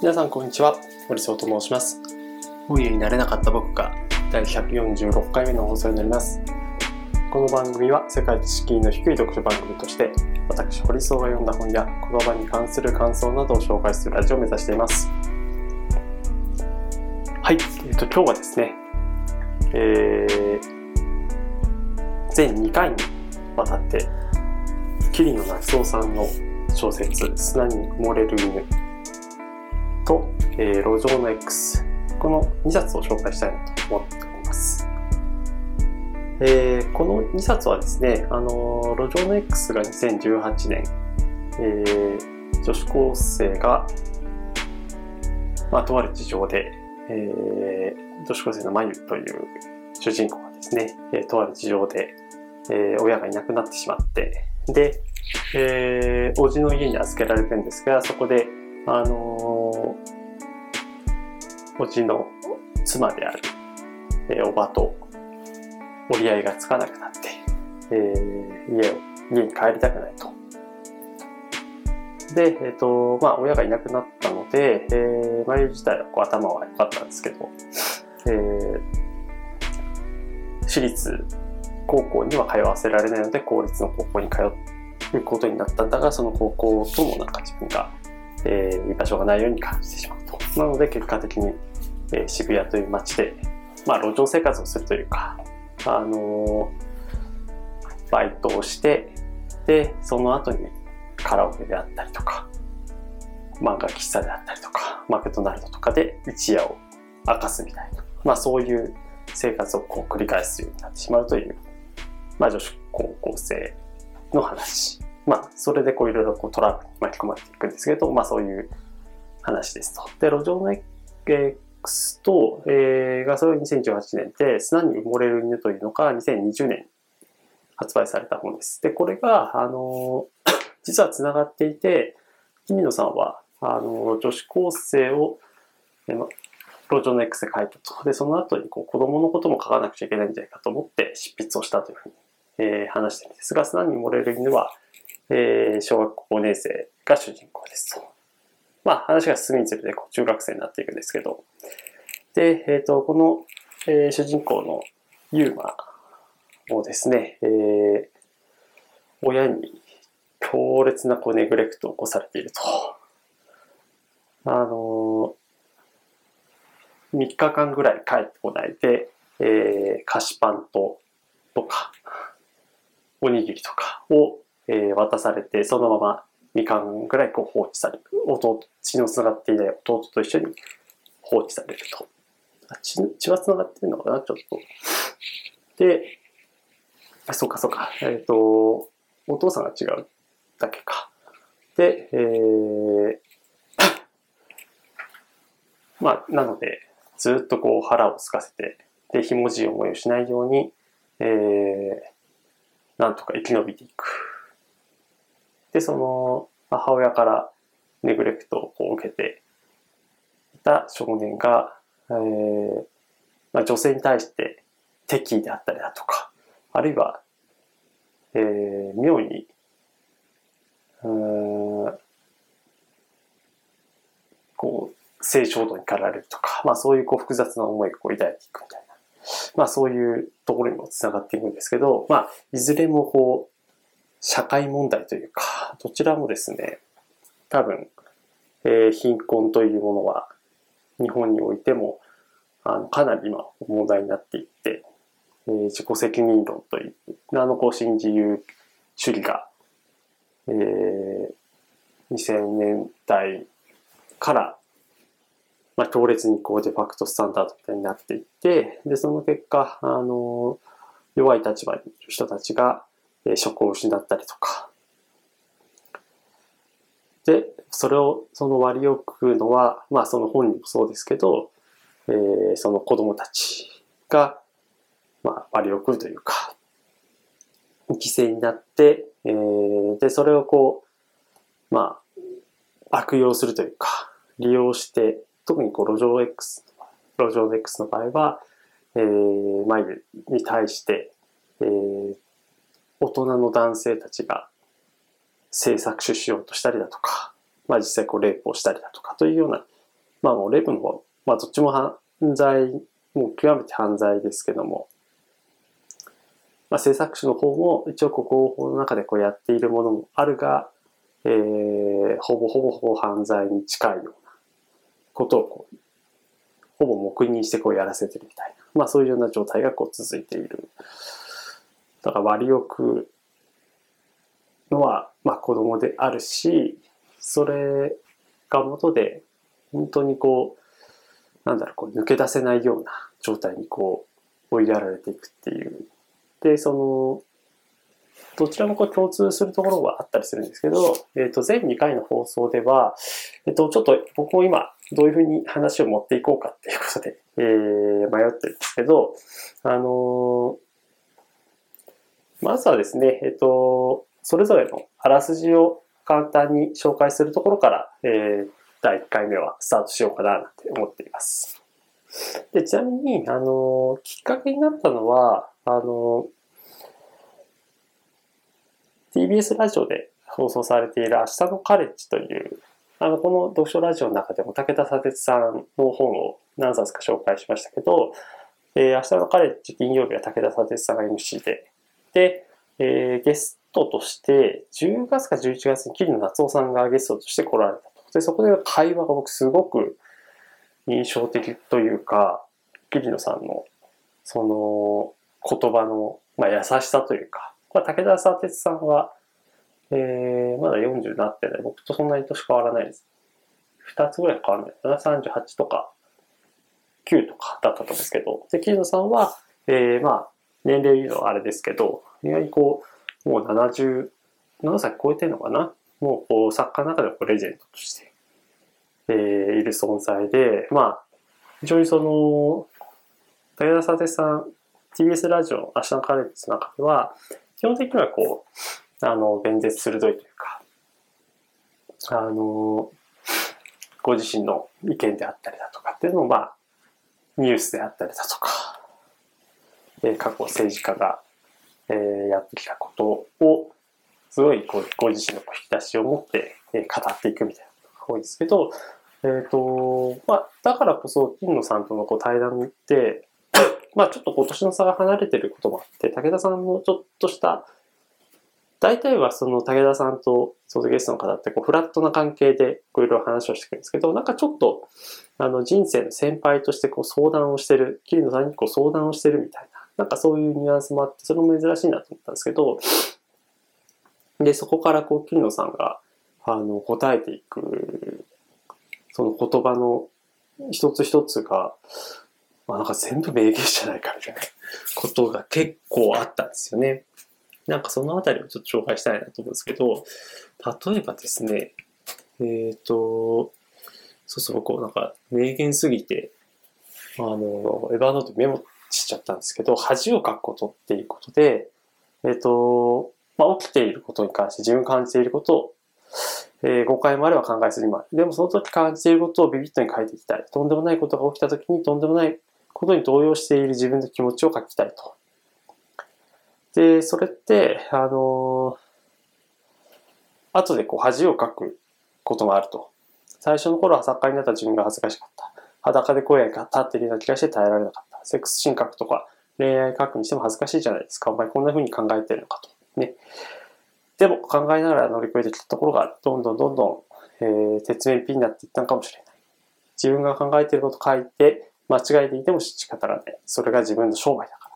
皆さんこんにちは。森荘と申します。本屋になれなかった僕が第146回目の放送になります。この番組は世界知識の低い読書番組として私堀荘が読んだ本や言葉に関する感想などを紹介するラジオを目指しています。はい、えー、と今日はですね、えー、全2回にわたって桐野夏夫さんの小説「砂に埋もれる犬」、えー、路上の X この2冊を紹介したいなと思っております。えー、この2冊はですね、あの路上の X が2018年、えー、女子高生が、まあ、とある事情で、えー、女子高生のまゆという主人公がですね、えー、とある事情で、えー、親がいなくなってしまって、で、えー、おじの家に預けられてるんですが、そこで、あのおじの妻である、えー、おばと折り合いがつかなくなって、えー、家を、家に帰りたくないと。で、えっ、ー、と、まあ、親がいなくなったので、えー、眉自体はこう頭は良かったんですけど、えー、私立高校には通わせられないので、公立の高校に通うことになったんだが、その高校ともなんか自分が、えー、居場所がないように感じてしまうと。なので、結果的にえー、渋谷という街で、まあ、路上生活をするというか、あのー、バイトをして、で、その後にカラオケであったりとか、漫画喫茶であったりとか、マクドナルドとかで一夜を明かすみたいな、まあそういう生活をこう繰り返すようになってしまうという、まあ女子高校生の話。まあそれでこういろいろこうトラブルに巻き込まれていくんですけど、まあそういう話ですと。で、路上の、えー、X と、えー、がそれが2018年で、砂に埋もれる犬というのが2020年発売された本です。で、これが、あの、実は繋がっていて、君野さんは、あの、女子高生を、えー、路上の X で書いたと。で、その後にこう子供のことも書かなくちゃいけないんじゃないかと思って執筆をしたというふうに、えー、話してるんですが、砂に埋もれる犬は、えー、小学校5年生が主人公ですと。まあ話が進むにつれて中学生になっていくんですけど、で、えっ、ー、と、この、えー、主人公のユーマをですね、えー、親に強烈なこうネグレクトを起こされていると。あのー、3日間ぐらい帰ってこないで、えー、菓子パンと、とか、おにぎりとかを、えー、渡されて、そのままみかんぐらいこう放置される。弟、血のつながっていない弟と一緒に放置されると。血血はつながってるのかな？ちょっと。で、あ、そうかそうか。えっ、ー、と、お父さんが違うだけか。で、えー、まあ、なので、ずっとこう腹を空かせて、で、ひもじい思いをしないように、えー、なんとか生き延びていく。で、その母親からネグレクトを受けていた少年が、えーまあ、女性に対して敵意であったりだとか、あるいは、えー、妙に、うんこう、性衝動に駆られるとか、まあそういうこう複雑な思いを抱いていくみたいな、まあそういうところにもつながっていくんですけど、まあいずれもこう、社会問題というか、どちらもですね、多分、えー、貧困というものは日本においてもあのかなり今問題になっていって、えー、自己責任論というあのこう新自由主義が、えー、2000年代から、まあ、強烈にこうデファクトスタンダードになっていってでその結果あの弱い立場にいる人たちがえ職を失ったりとか。で、それを、その割を食うのは、まあその本人もそうですけど、えー、その子供たちが、まあ割を食うというか、犠牲になって、えー、で、それをこう、まあ、悪用するというか、利用して、特にこう路上 X、路上 X の場合は、えー、眉に対して、えー、大人の男性たちが性搾取しようとしたりだとか、まあ実際こうレイプをしたりだとかというようなまあもうレブの方、まあどっちも犯罪、もう極めて犯罪ですけども、まあ制作者の方も一応ここの中でこうやっているものもあるが、えー、ほぼほぼほぼ犯罪に近いようなことをこう、ほぼ黙認してこうやらせてるみたいな、まあそういうような状態がこう続いている。だから割り置くのは、まあ子供であるし、それが元で、本当にこう、なんだろう、こう抜け出せないような状態にこう追いやられていくっていう。で、その、どちらもこう共通するところはあったりするんですけど、えっ、ー、と、全2回の放送では、えっ、ー、と、ちょっと僕も今、どういうふうに話を持っていこうかっていうことで、えー、迷ってるんですけど、あのまずはですね、えっ、と、それぞれのあらすじを簡単に紹介するところから、えー、第1回目はスタートしようかななんて思っています。でちなみに、あの、きっかけになったのは、あの、TBS ラジオで放送されている明日のカレッジという、あの、この読書ラジオの中でも武田砂鉄さんの本を何冊か紹介しましたけど、えー、明日のカレッジ金曜日は武田砂鉄さんが MC で、で、えー、ゲストとして、10月か11月に桐野夏夫さんがゲストとして来られたと。で、そこで会話が僕すごく印象的というか、桐野さんの、その、言葉の、まあ、優しさというか、まあ、武田砂鉄さんは、えー、まだ40になってない。僕とそんなに年変わらないです。2つぐらい変わらない。38とか、9とかだったと思うんですけど、で、桐野さんは、えー、まあ、年齢言うのはあれですけど、意外にこう、もう70、7歳超えてるのかな？もうこう、作家の中でこうレジェンドとして、えー、いる存在で、まあ、非常にその、武田さてさん、TBS ラジオ、明日のカレッジの中では、基本的にはこう、あの、弁舌鋭いというか、あの、ご自身の意見であったりだとかっていうのを、まあ、ニュースであったりだとか、え過去政治家が、えー、やってきたことを、すごいこうご自身の引き出しを持って、えー、語っていくみたいなことが多いですけど、えっ、ー、と、まあ、だからこそ、金野さんとのこう対談って、まあ、ちょっと今年の差が離れてることもあって、武田さんのちょっとした、大体はその武田さんとそのゲストの方ってこうフラットな関係でいろいろ話をしてくるんですけど、なんかちょっとあの人生の先輩としてこう相談をしてる、桐野さんにこう相談をしてるみたいななんかそういうニュアンスもあって、それも珍しいなと思ったんですけど、で、そこからこう、桐野さんが、あの、答えていく、その言葉の一つ一つが、まあなんか全部名言じゃないかみたいな ことが結構あったんですよね。なんかそのあたりをちょっと紹介したいなと思うんですけど、例えばですね、えっ、ー、と、そうそう、こうなんか名言すぎて、あの、エヴァーノートメモしちゃったんですけど、恥をかくことっていうことで、えっ、ー、と、まあ、起きていることに関して自分が感じていることを、えー、誤解もあれば考えすぎもある。でもその時感じていることをビビットに書いていきたい。とんでもないことが起きた時にとんでもないことに動揺している自分の気持ちを書きたいと。で、それって、あのー、後でこう恥をかくこともあると。最初の頃は作家になった自分が恥ずかしかった。裸で声が立っているような気がして耐えられなかった。セックス心覚とか恋愛書くにしても恥ずかしいじゃないですか。お前こんな風に考えてるのかと。ね。でも考えながら乗り越えてきたところがどんどんどんどん、えー、鉄面ピンになっていったのかもしれない。自分が考えてること書いて間違えていても仕方がない。それが自分の商売だか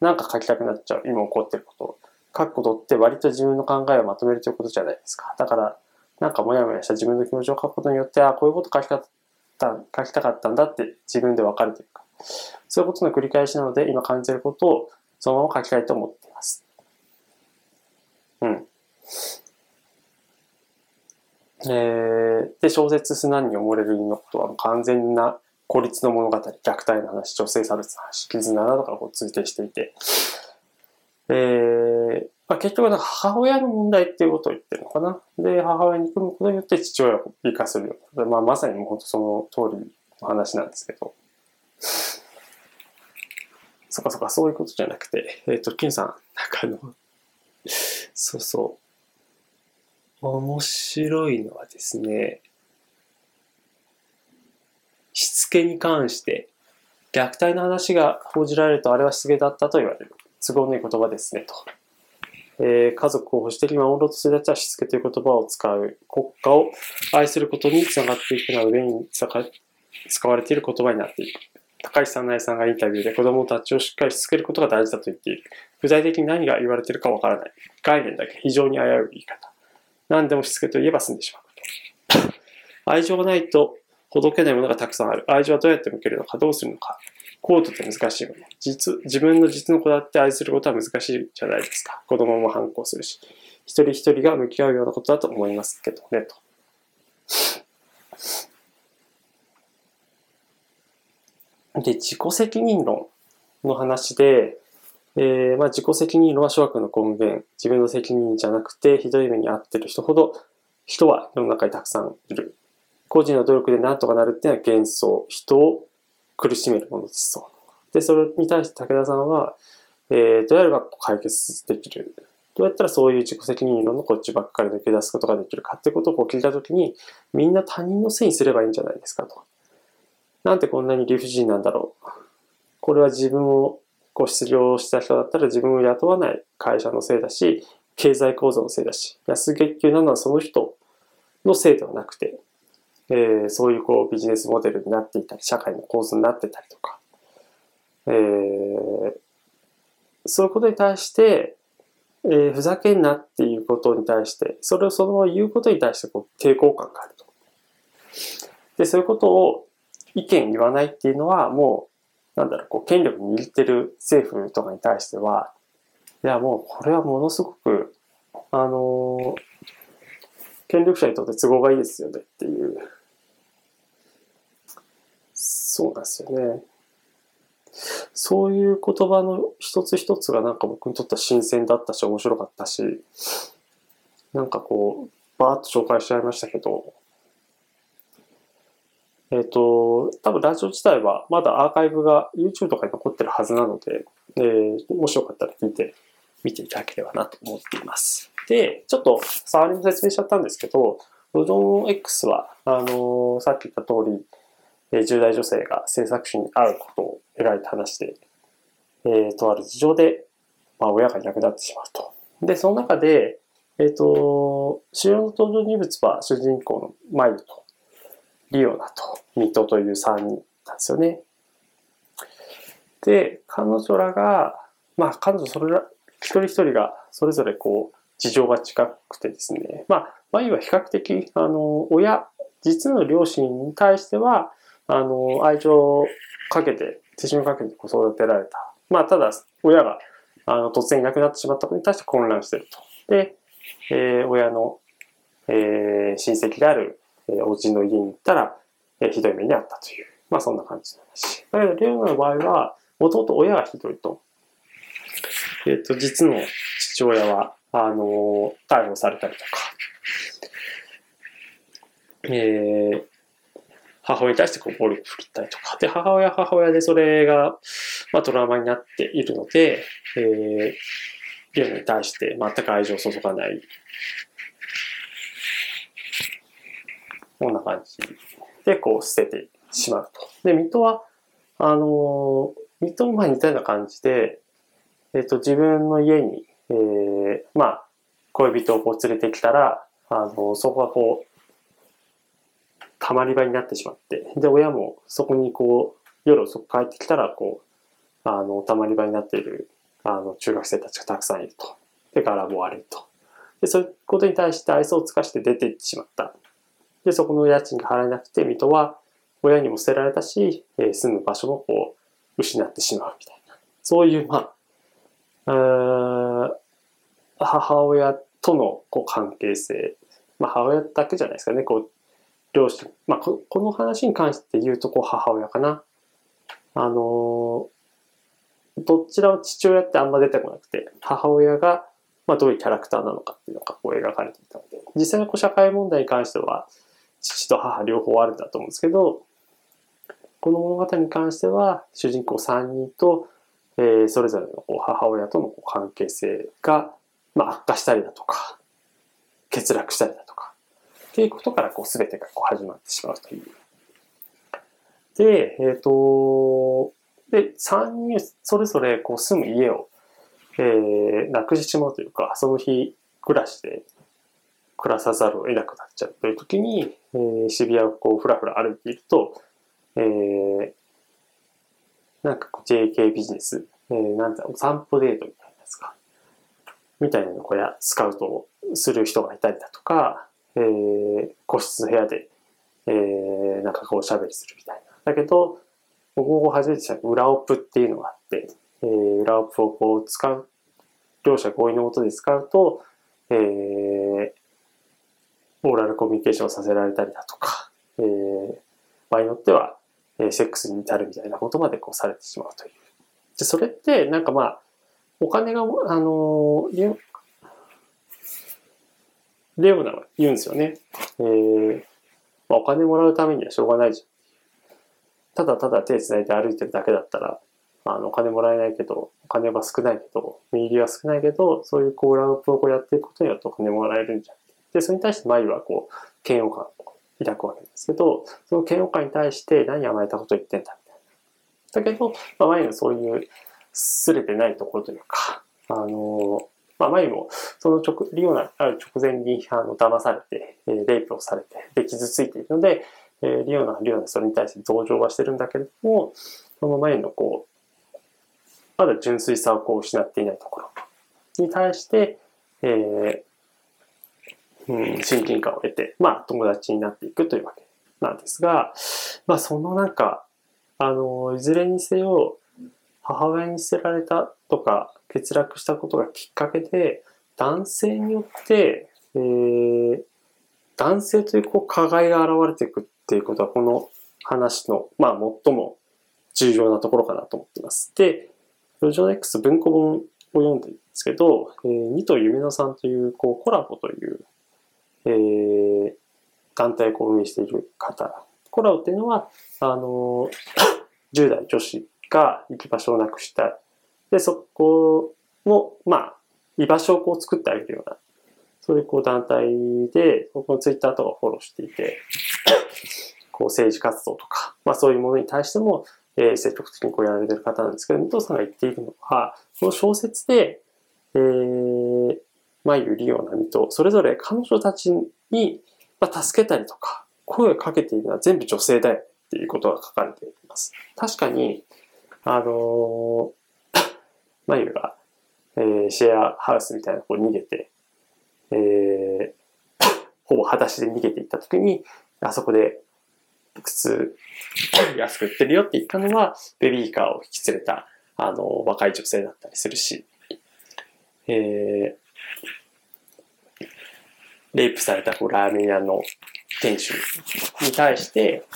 ら。なんか書きたくなっちゃう。今起こってることを。書くことって割と自分の考えをまとめるということじゃないですか。だから、なんかモヤモヤした自分の気持ちを書くことによって、あ、こういうこと書きたかった、書きたかったんだって自分でわかるというか。そういうことの繰り返しなので、今感じてることをそのまま書きたいと思っています。うん。えー、で、小説砂に埋もれる犬のことは完全な孤立の物語、虐待の話、女性差別の話、絆などからこう通底していて、えー、まあ、結局は母親の問題っていうことを言ってるのかな。で、母親に組むことによって父親を美化するような。まあ、まさにもう本当その通りの話なんですけど。そっかそっか、そういうことじゃなくて、えっ、ー、と、金さん、なんかあの、そうそう。面白いのはですね、しつけに関して虐待の話が報じられるとあれはしつけだったと言われる。都合のいい言葉ですねと。えー、家族を保守的に守ろうとするやつはしつけという言葉を使う。国家を愛することにつながっていくのは上に使われている言葉になっている。高橋さん、内さんがインタビューで子供たちをしっかりしつけることが大事だと言っている。具体的に何が言われているかわからない。概念だけ非常に危うい言い方。何でもしつけと言えば済んでしまうこと。愛情がないとほどけないものがたくさんある。愛情はどうやって向けるのか、どうするのか。こうとって難しいもの。実、自分の実の子だって愛することは難しいじゃないですか。子供も反抗するし。一人一人が向き合うようなことだと思いますけどね、と。で、自己責任論の話で、えー、まあ自己責任論は諸悪の根源。自分の責任じゃなくて、ひどい目に遭ってる人ほど、人は世の中にたくさんいる。個人の努力で何とかなるっていうのは幻想。人を苦しめるものですと。で、それに対して武田さんは、えー、どうやれば解決できる？どうやったらそういう自己責任論のこっちばっかり抜け出すことができるかってことをこう聞いたときに、みんな他人のせいにすればいいんじゃないですかと。なんてこんなに理不尽なんだろう。これは自分をこう失業した人だったら自分を雇わない会社のせいだし、経済構造のせいだし、安月給なのはその人のせいではなくて、えー、そういうこうビジネスモデルになっていたり、社会の構図になってたりとか、えー、そういうことに対して、えー、ふざけんなっていうことに対して、それをそのまま言うことに対してこう抵抗感があると。で、そういうことを意見言わないっていうのは、もう、なんだろう、こう、権力握ってる政府とかに対しては、いや、もうこれはものすごく、あのー、権力者にとって都合がいいですよねっていうそうなんですよね。そういう言葉の一つ一つがなんか僕にとっては新鮮だったし面白かったし、なんかこう、バーッと紹介しちゃいましたけど、えっ、ー、と、多分ラジオ自体はまだアーカイブが YouTube とかに残ってるはずなので、えー、もしよかったら聞いてみていただければなと思っています。で、ちょっと触りも説明しちゃったんですけど、うどん X は、あのー、さっき言った通り、え10代女性が制作者に会うことを描いた話で、えー、とある事情で、まあ、親がいなくなってしまうと。で、その中で、えっ、ー、と、主要の登場人物は主人公のマユと、リオナと、ミトという3人なんですよね。で、彼女らが、まあ、彼女それら、一人一人がそれぞれこう、事情が近くてですね、まあ、マユは比較的、あの、親、実の両親に対しては、あの、愛情をかけて、手順をかけて子育てられた。まあ、ただ、親が、あの、突然いなくなってしまったことに対して混乱してると。で、えー、親の、えー、親戚である、えー、お家の家に行ったら、えー、ひどい目にあったという。まあ、そんな感じの話。だけど、レオの場合は、もともと親がひどいと。えっ、ー、と、実の父親は、あの逮捕されたりとか、えー、母親に対してこう暴力を振ったりとか。で、母親母親でそれが、まあ、トラウマになっているので、えー、リオに対して全く愛情を注がない。こんな感じで、こう捨ててしまうと。で、水戸は、あの水戸もまあ似たような感じで、えっ、ー、と、自分の家に、えー、まあ、恋人をこう連れてきたら、あの、そこがこう、たまり場になってしまって、で、親もそこにこう、夜遅く帰ってきたら、こう、あの、たまり場になっている、あの、中学生たちがたくさんいると。で、柄も悪いと。で、そういうことに対して愛想を尽かして出ていってしまった。で、そこの家賃が払えなくて、水戸は親にも捨てられたし、え、住む場所もこう、失ってしまうみたいな。そういう、まあ、母親とのこう関係性。まあ、母親だけじゃないですかね。こう、両親、まあ、この話に関して言うと、こう、母親かな。あのどちらも父親ってあんま出てこなくて、母親が、まあ、どういうキャラクターなのかっていうのがこう描かれていたので、実際のこう社会問題に関しては、父と母両方あるんだと思うんですけど、この物語に関しては、主人公3人と、えー、それぞれの母親との関係性が、まあ、悪化したりだとか、欠落したりだとか、っていうことからこう全てがこう始まってしまうという。で、えっ、と、で、3人それぞれこう住む家を、えー、なくしてしまうというか、その日暮らしで暮らさざるを得なくなっちゃうという時に、えー、渋谷をこうふらふら歩いていると、えー、なんかこう JK ビジネス、えー、なんだろう、散歩デートみたいなやつか、みたいなのをやスカウトをする人がいたりだとか、えー、個室の部屋で、えー、なんかこう喋りするみたいな。だけど、僕が初めてした裏オプっていうのがあって、えー、裏オプをこう使う、両者合意のもとで使うと、えー、オーラルコミュニケーションさせられたりだとか、えー、場合によっては、えー、セックスに至るみたいなことまでこうされてしまうという。で、それって、なんかまあ、お金が、あのー、レオナは言うんですよね。えー、まあ、お金もらうためにはしょうがないじゃん。ただただ手繋いで歩いてるだけだったら、あの、お金もらえないけど、お金は少ないけど、身入りは少ないけど、そういうこう、ラウプをこうやっていくことによってお金もらえるんじゃん。で、それに対して眉はこう、嫌悪感を抱くわけですけど、その嫌悪感に対して何甘えたこと言ってんだみたいな。だけど、まあ、眉のそういう、すれてないところというか、あの、まあ、眉も、その直、リオナある直前に、あの、騙されて、えレイプをされて、で、傷ついているので、えー、リオナ、リオナそれに対して同情はしてるんだけれども、その眉のこう、まだ純粋さをこう失っていないところに対して、えー、うん、親近感を得て、まあ友達になっていくというわけなんですが、まあそのなんか、あの、いずれにせよ、母親に捨てられたとか、欠落したことがきっかけで、男性によって、えー、男性というこう加害が現れていくっていうことは、この話の、まあ、最も重要なところかなと思っています。で、ロジョネックス文庫本を読んでるんですけど、えー、二戸夢乃さんという、こう、コラボという、えー、団体を運営している方。コラボっていうのは、あの、10代女子が行き場所をなくした。で、そこの、まあ、居場所をこう作ってあげるような、そういうこう団体で、僕のツイッターとかフォローしていて、こう政治活動とか、まあそういうものに対しても、えー、積極的にこうやられてる方なんですけど、武藤さんが言っているのは、この小説で、えー、眉、リオ、ナミと、それぞれ彼女たちに、まあ、助けたりとか、声をかけているのは全部女性だよっていうことが書かれています。確かに、あのー、眉が、えー、シェアハウスみたいなところに逃げて、えー、ほぼ裸足で逃げていった時に、あそこで靴 安く売ってるよって言ったのは、ベビーカーを引き連れた、あの、若い女性だったりするし、えー、レイプされたこうラーメン屋の店主に対して、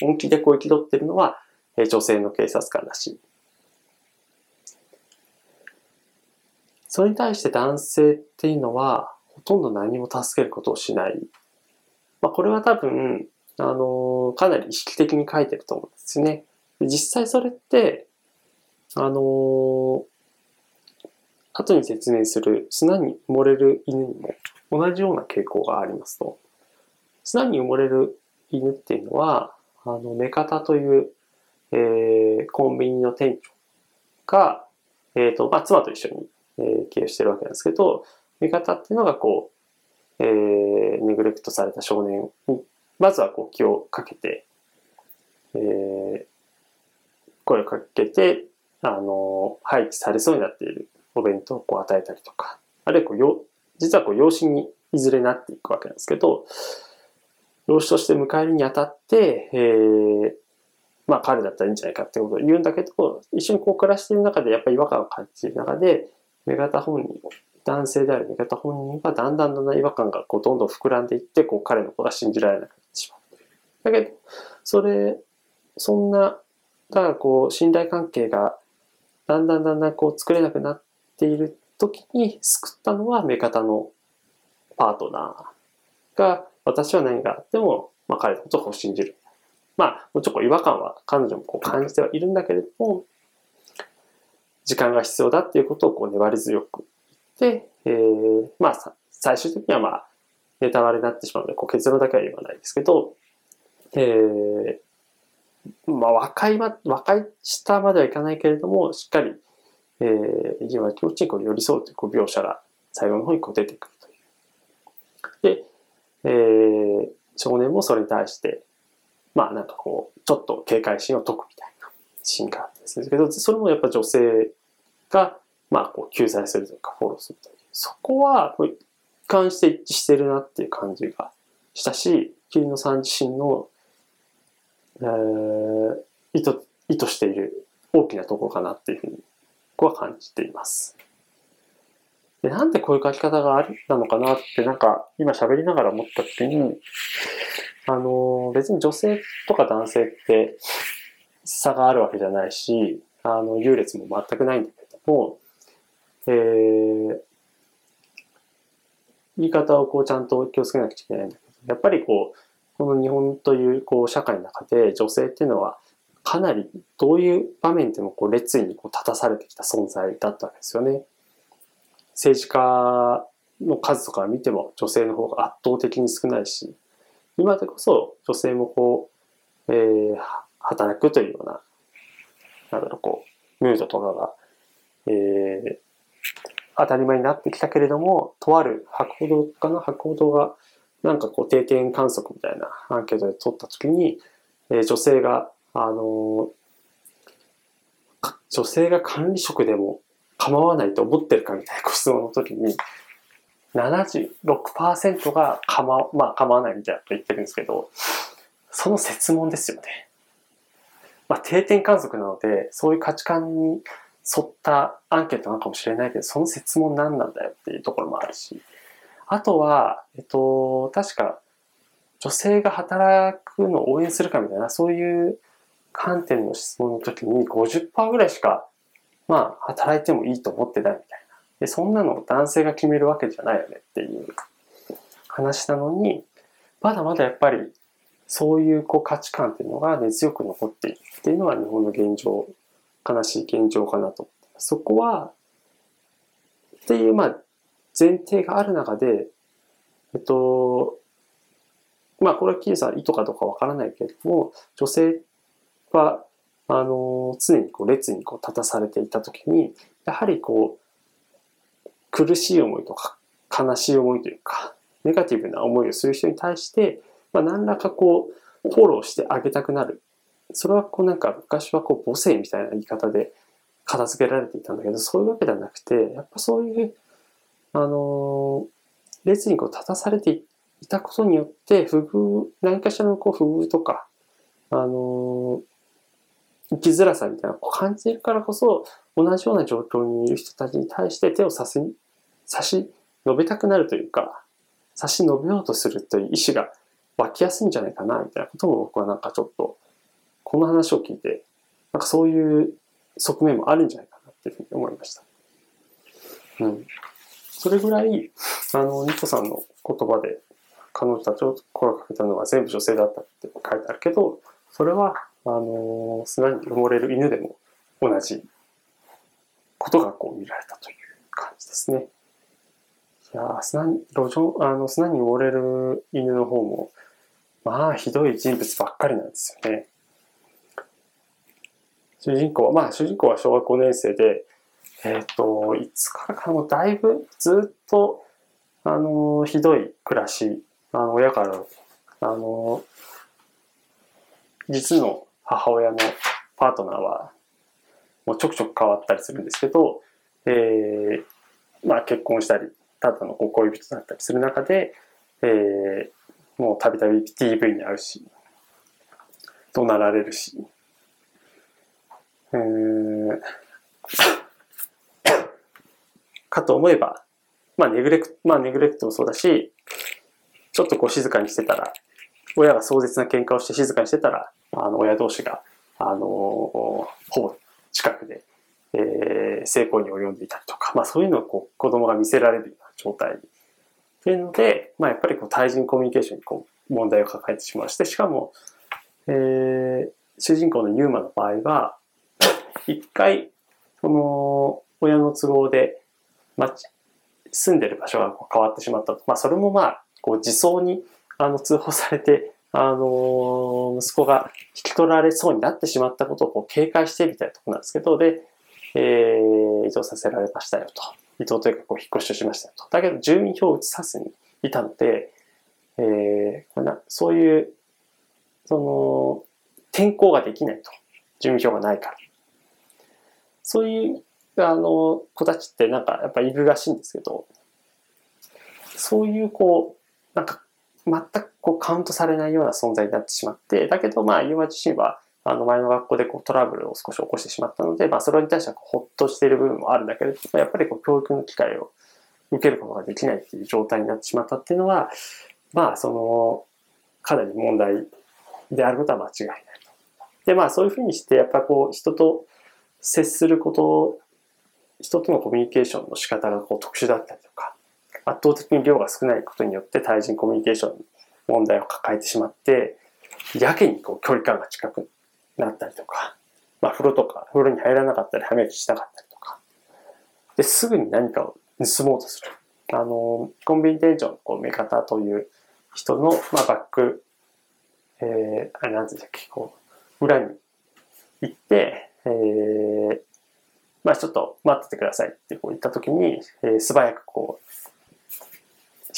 本気でこう生き取ってるのは、女性の警察官だしい、それに対して男性っていうのは、ほとんど何も助けることをしないまあ、これは多分、あのかなり意識的に書いてると思うんですね。実際それって、あの後に説明する砂に埋もれる犬にも同じような傾向がありますと。砂に埋もれる犬っていうのは、あの、目方という、えー、コンビニの店長が、えっ、ー、と、まあ、妻と一緒に、えー、経営してるわけなんですけど、目方っていうのがこう、えー、ネグレクトされた少年に、まずはこう気をかけて、えー、声をかけて、あの、廃棄されそうになっているお弁当をこう与えたりとか、あるいはこうよ、実はこう養子にいずれなっていくわけなんですけど、養子として迎えるにあたって、えー、まあ彼だったらいいんじゃないかってことを言うんだけど、一緒にこう暮らしている中でやっぱり違和感を感じている中で、目型本人男性である味方本人がだんだんだんだん違和感がこうどんどん膨らんでいって、こう彼のことが信じられなくなってしまう。だけど、それ、そんな、だからこう信頼関係がだんだんだんだんこう作れなくなっている時に救ったのは目方のパートナーが、私は何があっても、まあ彼のことを信じる。まあ、もうちょっと違和感は彼女もこう感じてはいるんだけれども、時間が必要だっていうことをこう粘り強くで、えー、まあ、最終的にはまあ、ネタバレになってしまうので、こう結論だけは言わないですけど、えー、まあ、和いま、和解したまではいかないけれども、しっかり、えー、自分は気持ちにこう寄り添うというこう描写が最後の方にこう出てくるという。で、えー、少年もそれに対して、まあなんかこう、ちょっと警戒心を解くみたいなシーンがあったんですけど、それもやっぱ女性が、まあこう救済するというかフォローするという。そこは、一貫して一致してるなっていう感じがしたし、桐野さん自身のえー、意図、意図している大きなところかなっていうふうに、僕は感じています。で、なんでこういう書き方がありなのかなって、なんか、今喋りながら思った時に、あの、別に女性とか男性って差があるわけじゃないし、あの、優劣も全くないんだけども、えー、言い方をこうちゃんと気をつけなくちゃいけないんだけど、やっぱりこう、この日本というこう社会の中で女性っていうのはかなりどういう場面でもこう列位にこう立たされてきた存在だったわけですよね。政治家の数とか見ても女性の方が圧倒的に少ないし、今でこそ女性もこう、えー、働くというような、なんだろう、こう、ムードとかが、えー、当たり前になってきたけれども、とある博報堂かな博報堂がなんかこう定点観測みたいなアンケートで取った時に、えー、女性が、あの、女性が管理職でも構わないと思ってるかみたいなご質問の時に、76%が構わ、まあ構わないみたいなと言ってるんですけど、その説問ですよね。まあ定点観測なので、そういう価値観に沿ったアンケートなのかもしれないけど、その説問何なんだよっていうところもあるし、あとは、えっと、確か、女性が働くのを応援するかみたいな、そういう観点の質問の時に50%ぐらいしか、まあ、働いてもいいと思ってないみたいな。で、そんなの男性が決めるわけじゃないよねっていう話なのに、まだまだやっぱり、そういうこう価値観っていうのが根強く残っているっていうのは日本の現状、悲しい現状かなと。そこは、っていう、まあ、前提がある中で、えっと、まあこれはキーさん意図かどうかわからないけれども、女性は、あの、常にこう列にこう立たされていたときに、やはりこう、苦しい思いとか悲しい思いというか、ネガティブな思いをする人に対して、まあ、何らかこう、フォローしてあげたくなる。それはこうなんか昔はこう母性みたいな言い方で片付けられていたんだけど、そういうわけではなくて、やっぱそういうあの、列にこう立たされていたことによって、不遇、何かしらのこう不遇とか、あの、生きづらさみたいなのを感じるからこそ、同じような状況にいる人たちに対して手を差し、差し伸べたくなるというか、差し伸べようとするという意志が湧きやすいんじゃないかな、みたいなことも僕はなんかちょっと、この話を聞いて、なんかそういう側面もあるんじゃないかなっていうふうに思いました。うん。それぐらい、あの、ニコさんの言葉で彼女たちを声をかけたのは全部女性だったって書いてあるけど、それは、あの、砂に埋もれる犬でも同じことがこう見られたという感じですね。いや砂に、路上、あの、砂に埋もれる犬の方も、まあ、ひどい人物ばっかりなんですよね。主人公は、まあ、主人公は小学5年生で、えっ、ー、と、いつからかもだいぶずっと、あの、ひどい暮らし、あの、親から、あの、実の母親のパートナーは、もうちょくちょく変わったりするんですけど、えー、まあ結婚したり、ただの恋人だったりする中で、えー、もうたびたび TV に会うし、怒鳴られるし、えー かと思えば、まあネグレクト、まあネグレクトもそうだし、ちょっとこう静かにしてたら、親が壮絶な喧嘩をして静かにしてたら、あの親同士が、あのほぼ近くで、えー、成功に及んでいたりとか、まあそういうのをこう子供が見せられるような状態っていうので、まあやっぱりこう対人コミュニケーションにこう問題を抱えてしまうして、しかも、えー、主人公のユーマの場合は、一回、その、親の都合で、町、住んでる場所が変わってしまったと。まあ、それもまあ、こう自走にあの通報されてあの息子が引き取られそうになってしまったことをこう警戒してみたいなところなんですけど、で、えー、移動させられましたよと。移動というかこう引っ越しをしましたよと。だけど住民票を移さずにいたので、えー、これなそういう、その、転校ができないと。住民票がないから。そういう、あの、子たちってなんかやっぱいるらしいんですけど、そういうこう、なんか全くこうカウントされないような存在になってしまって、だけどまあ、ユーマ自身は、あの前の学校でこうトラブルを少し起こしてしまったので、まあ、それに対してはほっとしている部分もあるんだけれども、やっぱりこう教育の機会を受けることができないっていう状態になってしまったっていうのは、まあ、その、かなり問題であることは間違いないと。で、まあ、そういうふうにして、やっぱこう、人と接すること、人とのコミュニケーションの仕方がこう特殊だったりとか、圧倒的に量が少ないことによって対人コミュニケーションに問題を抱えてしまって、やけにこう距離感が近くなったりとか、まあ風呂とか、風呂に入らなかったり、歯磨きしなかったりとか、で、すぐに何かを盗もうとする。あの、コンビニ店長のこう目方という人の、まあ、バック、えー、あれなんて言うんだっけ、こう、裏に行って、えー、まあちょっと待っててくださいってこう言った時に、えー、素早くこう、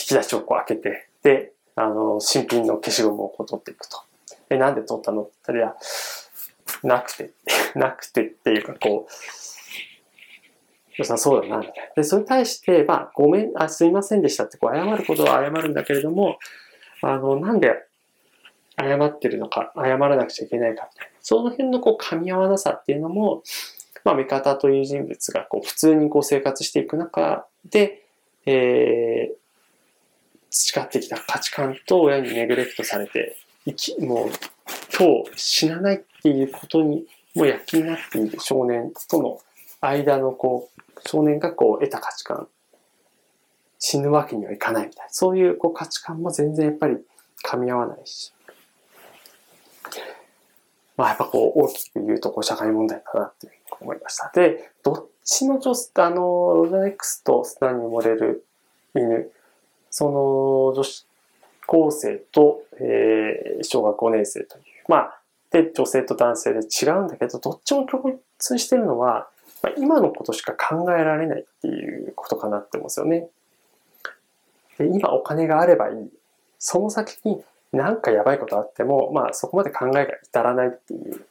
引き出しをこう開けて、で、あの、新品の消しゴムをこう取っていくと。え、なんで取ったの？って言ったら、なくて、なくてっていうかこう、さそうだな、みたいな。で、それに対して、まあ、ごめん、あ、すいませんでしたってこう謝ることは謝るんだけれども、あの、なんで謝ってるのか、謝らなくちゃいけないかみたいな。その辺のこう噛み合わなさっていうのも、まあ、味方という人物がこう普通にこう生活していく中で、えー、培ってきた価値観と親にネグレクトされて、生き、もう今日死なないっていうことにもう躍起になっている少年との間のこう、少年がこう得た価値観、死ぬわけにはいかないみたいな、そういうこう価値観も全然やっぱり噛み合わないし、まあやっぱこう大きく言うとこう社会問題だなっていうふうに思いました。で、どっちの女あの、ロザネックスとスタンに漏れる犬、その女子高生と、えー、小学5年生という、まあ、で、女性と男性で違うんだけど、どっちも共通してるのは、まあ、今のことしか考えられないっていうことかなって思うんですよね。で今お金があればいい。その先に何かやばいことあっても、まあそこまで考えが至らないっていう。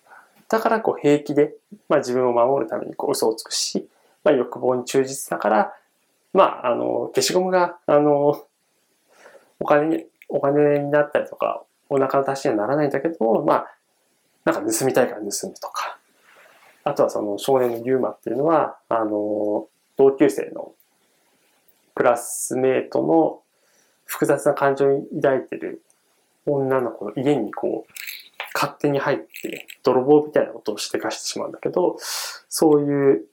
だからこう平気で、まあ自分を守るためにこう嘘をつくし、まあ欲望に忠実だから、まああの、消しゴムが、あの、お金に、お金になったりとか、お腹の足しにはならないんだけども、まあ、なんか盗みたいから盗むとか、あとはその少年のユーマっていうのは、あの、同級生のクラスメートの複雑な感情に抱いてる女の子の家にこう、勝手に入って、泥棒みたいなことをしてかしてしまうんだけど、そういう、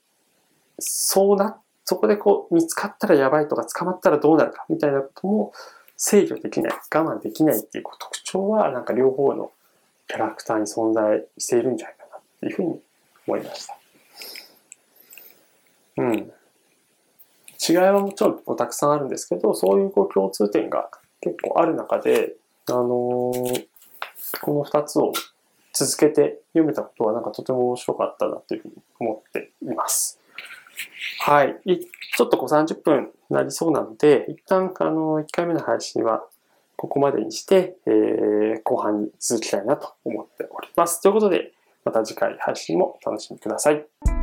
そうな、そこでこう、見つかったらやばいとか、捕まったらどうなるか、みたいなことも制御できない、我慢できないっていう特徴は、なんか両方のキャラクターに存在しているんじゃないかなっていうふうに思いました。うん。違いはもちろんこうたくさんあるんですけど、そういうこう共通点が結構ある中で、あのー、この2つを続けて読めたことはなんかとても面白かったなというふうに思っています。はい。ちょっとこう30分なりそうなので、一旦あの1回目の配信はここまでにして、えー、後半に続きたいなと思っております。ということで、また次回配信もお楽しみください。